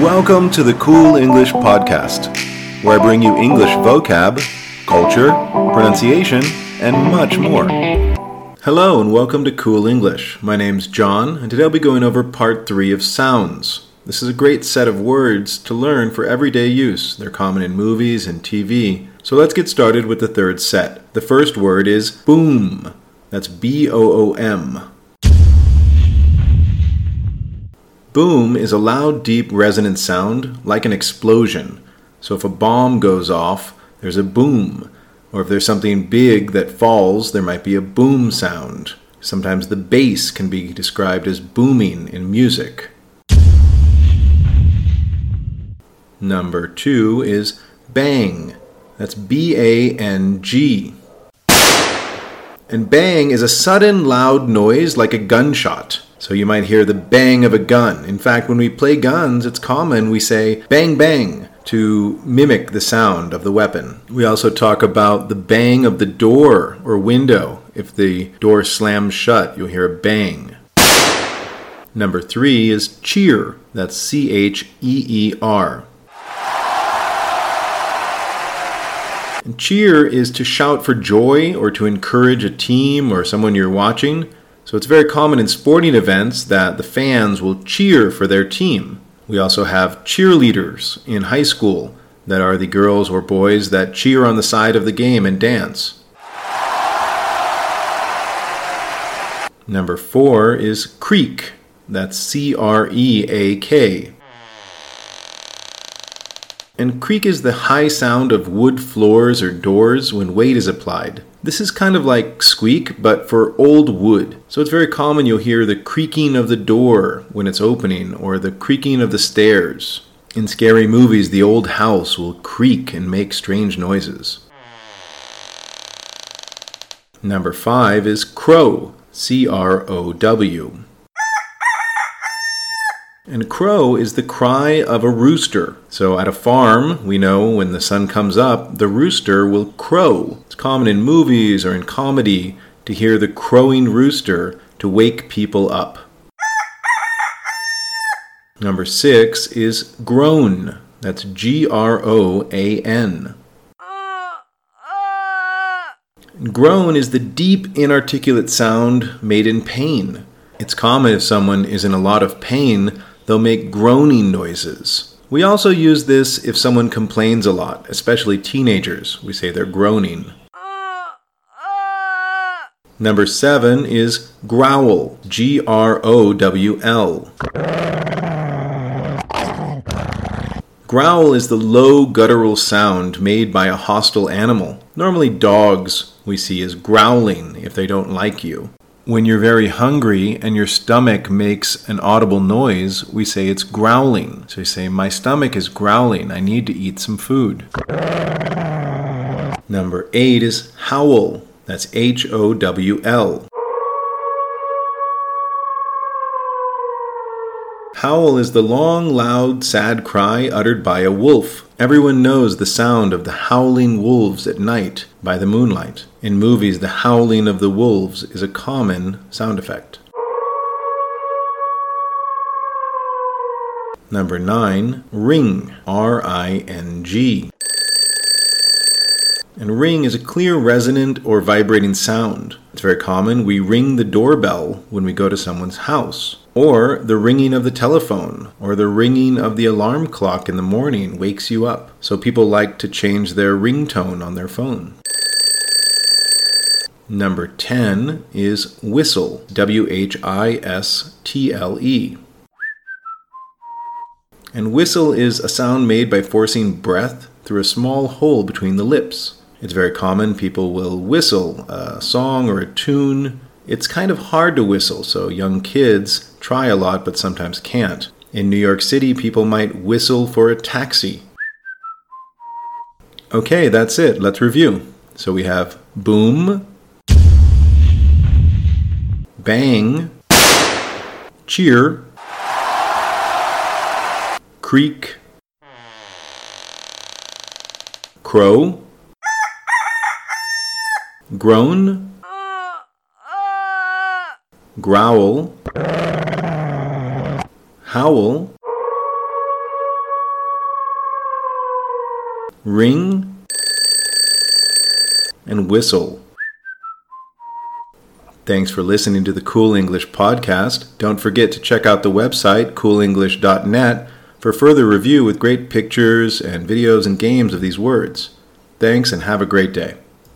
Welcome to the Cool English Podcast, where I bring you English vocab, culture, pronunciation, and much more. Hello, and welcome to Cool English. My name's John, and today I'll be going over part three of sounds. This is a great set of words to learn for everyday use. They're common in movies and TV. So let's get started with the third set. The first word is boom. That's B O O M. Boom is a loud, deep, resonant sound like an explosion. So if a bomb goes off, there's a boom. Or if there's something big that falls, there might be a boom sound. Sometimes the bass can be described as booming in music. Number two is bang. That's B A N G. And bang is a sudden loud noise like a gunshot. So you might hear the bang of a gun. In fact, when we play guns, it's common we say bang bang to mimic the sound of the weapon. We also talk about the bang of the door or window. If the door slams shut, you'll hear a bang. Number three is cheer. That's C H E E R. And cheer is to shout for joy or to encourage a team or someone you're watching. So it's very common in sporting events that the fans will cheer for their team. We also have cheerleaders in high school that are the girls or boys that cheer on the side of the game and dance. Number four is creak. That's C R E A K. And creak is the high sound of wood floors or doors when weight is applied. This is kind of like squeak, but for old wood. So it's very common you'll hear the creaking of the door when it's opening, or the creaking of the stairs. In scary movies, the old house will creak and make strange noises. Number five is crow, C R O W. And crow is the cry of a rooster. So at a farm, we know when the sun comes up, the rooster will crow. It's common in movies or in comedy to hear the crowing rooster to wake people up. Number six is groan. That's G R O A N. Groan is the deep, inarticulate sound made in pain. It's common if someone is in a lot of pain They'll make groaning noises. We also use this if someone complains a lot, especially teenagers. We say they're groaning. Number seven is growl. G R O W L. Growl is the low guttural sound made by a hostile animal. Normally, dogs we see as growling if they don't like you. When you're very hungry and your stomach makes an audible noise, we say it's growling. So you say, My stomach is growling. I need to eat some food. Number eight is howl. That's H O W L. Howl is the long, loud, sad cry uttered by a wolf. Everyone knows the sound of the howling wolves at night by the moonlight. In movies, the howling of the wolves is a common sound effect. Number 9, ring, R I N G. And ring is a clear, resonant, or vibrating sound. It's very common. We ring the doorbell when we go to someone's house. Or the ringing of the telephone, or the ringing of the alarm clock in the morning wakes you up. So people like to change their ringtone on their phone. Number 10 is whistle, W H I S T L E. And whistle is a sound made by forcing breath through a small hole between the lips. It's very common. People will whistle a song or a tune. It's kind of hard to whistle, so young kids try a lot but sometimes can't. In New York City, people might whistle for a taxi. Okay, that's it. Let's review. So we have boom, bang, cheer, creak, crow, groan, growl, howl, ring, and whistle. Thanks for listening to the Cool English podcast. Don't forget to check out the website, coolenglish.net, for further review with great pictures and videos and games of these words. Thanks and have a great day.